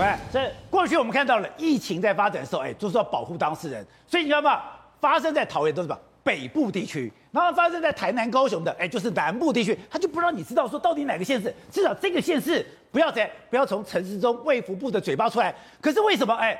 喂，这过去我们看到了疫情在发展的时候，哎，就是要保护当事人，所以你知道吗？发生在桃园都是什么北部地区，然后发生在台南、高雄的，哎，就是南部地区，他就不让你知道说到底哪个县市，至少这个县市不要在不要从陈时中卫福部的嘴巴出来。可是为什么？哎，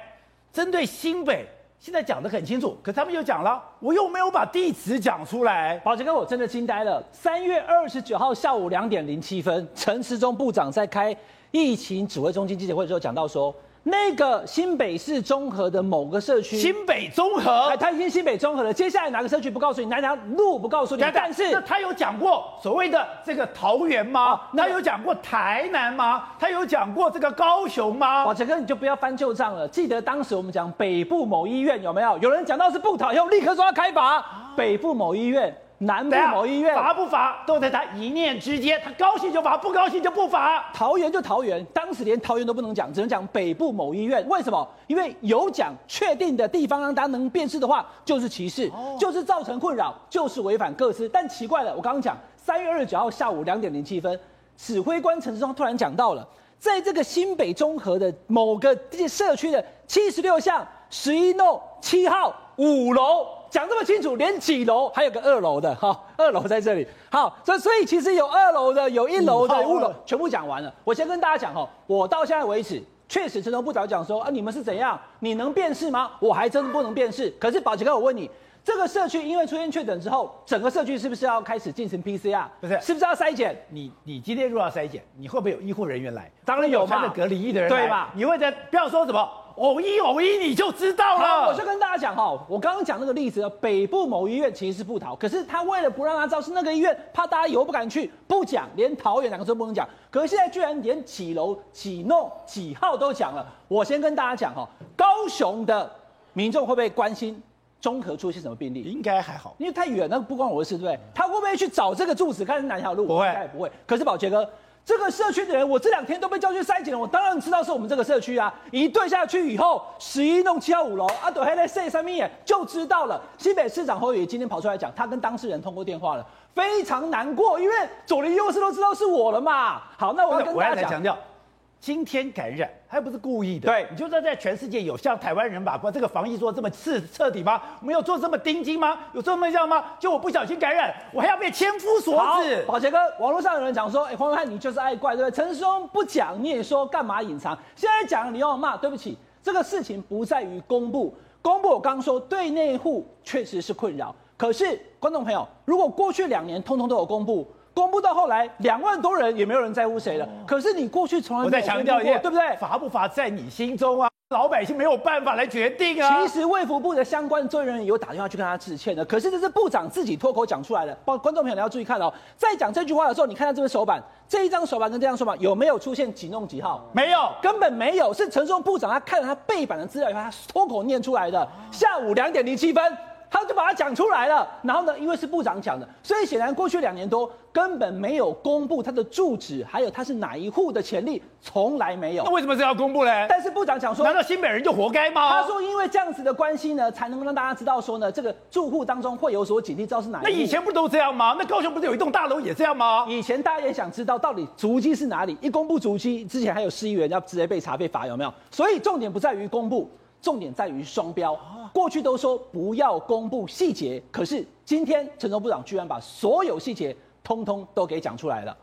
针对新北。现在讲得很清楚，可他们又讲了，我又没有把地址讲出来。宝杰哥，我真的惊呆了。三月二十九号下午两点零七分，陈时中部长在开疫情指挥中心记者会的时候讲到说。那个新北市综合的某个社区，新北中和，他已经新北综合了。接下来哪个社区不告诉你，哪条路不告诉你？但是那他有讲过所谓的这个桃园吗？他有讲过台南吗？他有讲过这个高雄吗？哇，这个你就不要翻旧账了。记得当时我们讲北部某医院有没有？有人讲到是不讨，以后立刻说要开罚北部某医院。南部某医院罚不罚都在他一念之间，他高兴就罚，不高兴就不罚。桃园就桃园，当时连桃园都不能讲，只能讲北部某医院。为什么？因为有讲确定的地方让大家能辨识的话，就是歧视，就是造成困扰，就是违反各司。但奇怪了，我刚刚讲三月二十九号下午两点零七分，指挥官陈志忠突然讲到了，在这个新北综合的某个社区的七十六巷十一弄七号五楼。讲这么清楚，连几楼？还有个二楼的哈，二楼在这里。好，所所以其实有二楼的，有一楼的，五楼全部讲完了。我先跟大家讲哈，我到现在为止，确实陈时中部长讲说啊，你们是怎样？你能辨识吗？我还真不能辨识。可是宝杰哥，我问你，这个社区因为出现确诊之后，整个社区是不是要开始进行 PCR？不是，是不是要筛检？你你今天如果要筛检，你会不会有医护人员来？当然有嘛，隔离衣的人对吧？你会在不要说什么。偶一偶一，你就知道了。我就跟大家讲哈，我刚刚讲那个例子，北部某医院其实是不逃，可是他为了不让他知道是那个医院，怕大家以后不敢去，不讲，连桃园两个字都不能讲。可是现在居然连几楼、几弄、几号都讲了。我先跟大家讲哈，高雄的民众会不会关心中和出现什么病例？应该还好，因为太远，那不关我的事，对不对？他会不会去找这个住址，看是哪条路？不会，应该也不会。可是宝杰哥。这个社区的人，我这两天都被叫去筛检了，我当然知道是我们这个社区啊。一对下去以后，十一弄七号五楼，阿朵还在晒上面，就知道了。新北市长侯友宜今天跑出来讲，他跟当事人通过电话了，非常难过，因为左邻右舍都知道是我了嘛。好，那我要跟大家讲。今天感染，还不是故意的。对，你就算在全世界有像台湾人把关这个防疫做这么彻彻底吗？没有做这么钉钉吗？有这么样吗？就我不小心感染，我还要被千夫所指。宝杰哥，网络上有人讲说，哎，黄暐瀚你就是爱怪，对不对？陈时中不讲，你也说干嘛隐藏？现在讲你要骂，对不起，这个事情不在于公布，公布我刚说对内户确实是困扰，可是观众朋友，如果过去两年通通都有公布。公布到后来，两万多人也没有人在乎谁了。可是你过去从来我再强调一遍，对不对？罚不罚在你心中啊，老百姓没有办法来决定啊。其实卫福部的相关专业人员有打电话去跟他致歉的，可是这是部长自己脱口讲出来的。观众朋友你要注意看哦，在讲这句话的时候，你看到这个手板，这一张手板跟这张手板有没有出现几弄几号？没有，根本没有。是陈松部长他看了他背板的资料以后，他脱口念出来的。下午两点零七分。他就把它讲出来了，然后呢，因为是部长讲的，所以显然过去两年多根本没有公布他的住址，还有他是哪一户的潜力，从来没有。那为什么这要公布呢？但是部长讲说，难道新北人就活该吗？他说，因为这样子的关系呢，才能够让大家知道说呢，这个住户当中会有所警惕，知道是哪一户。那以前不都这样吗？那高雄不是有一栋大楼也这样吗？以前大家也想知道到底足迹是哪里，一公布足迹，之前还有市议员要直接被查被罚，有没有？所以重点不在于公布。重点在于双标，过去都说不要公布细节，可是今天陈忠部长居然把所有细节通通都给讲出来了。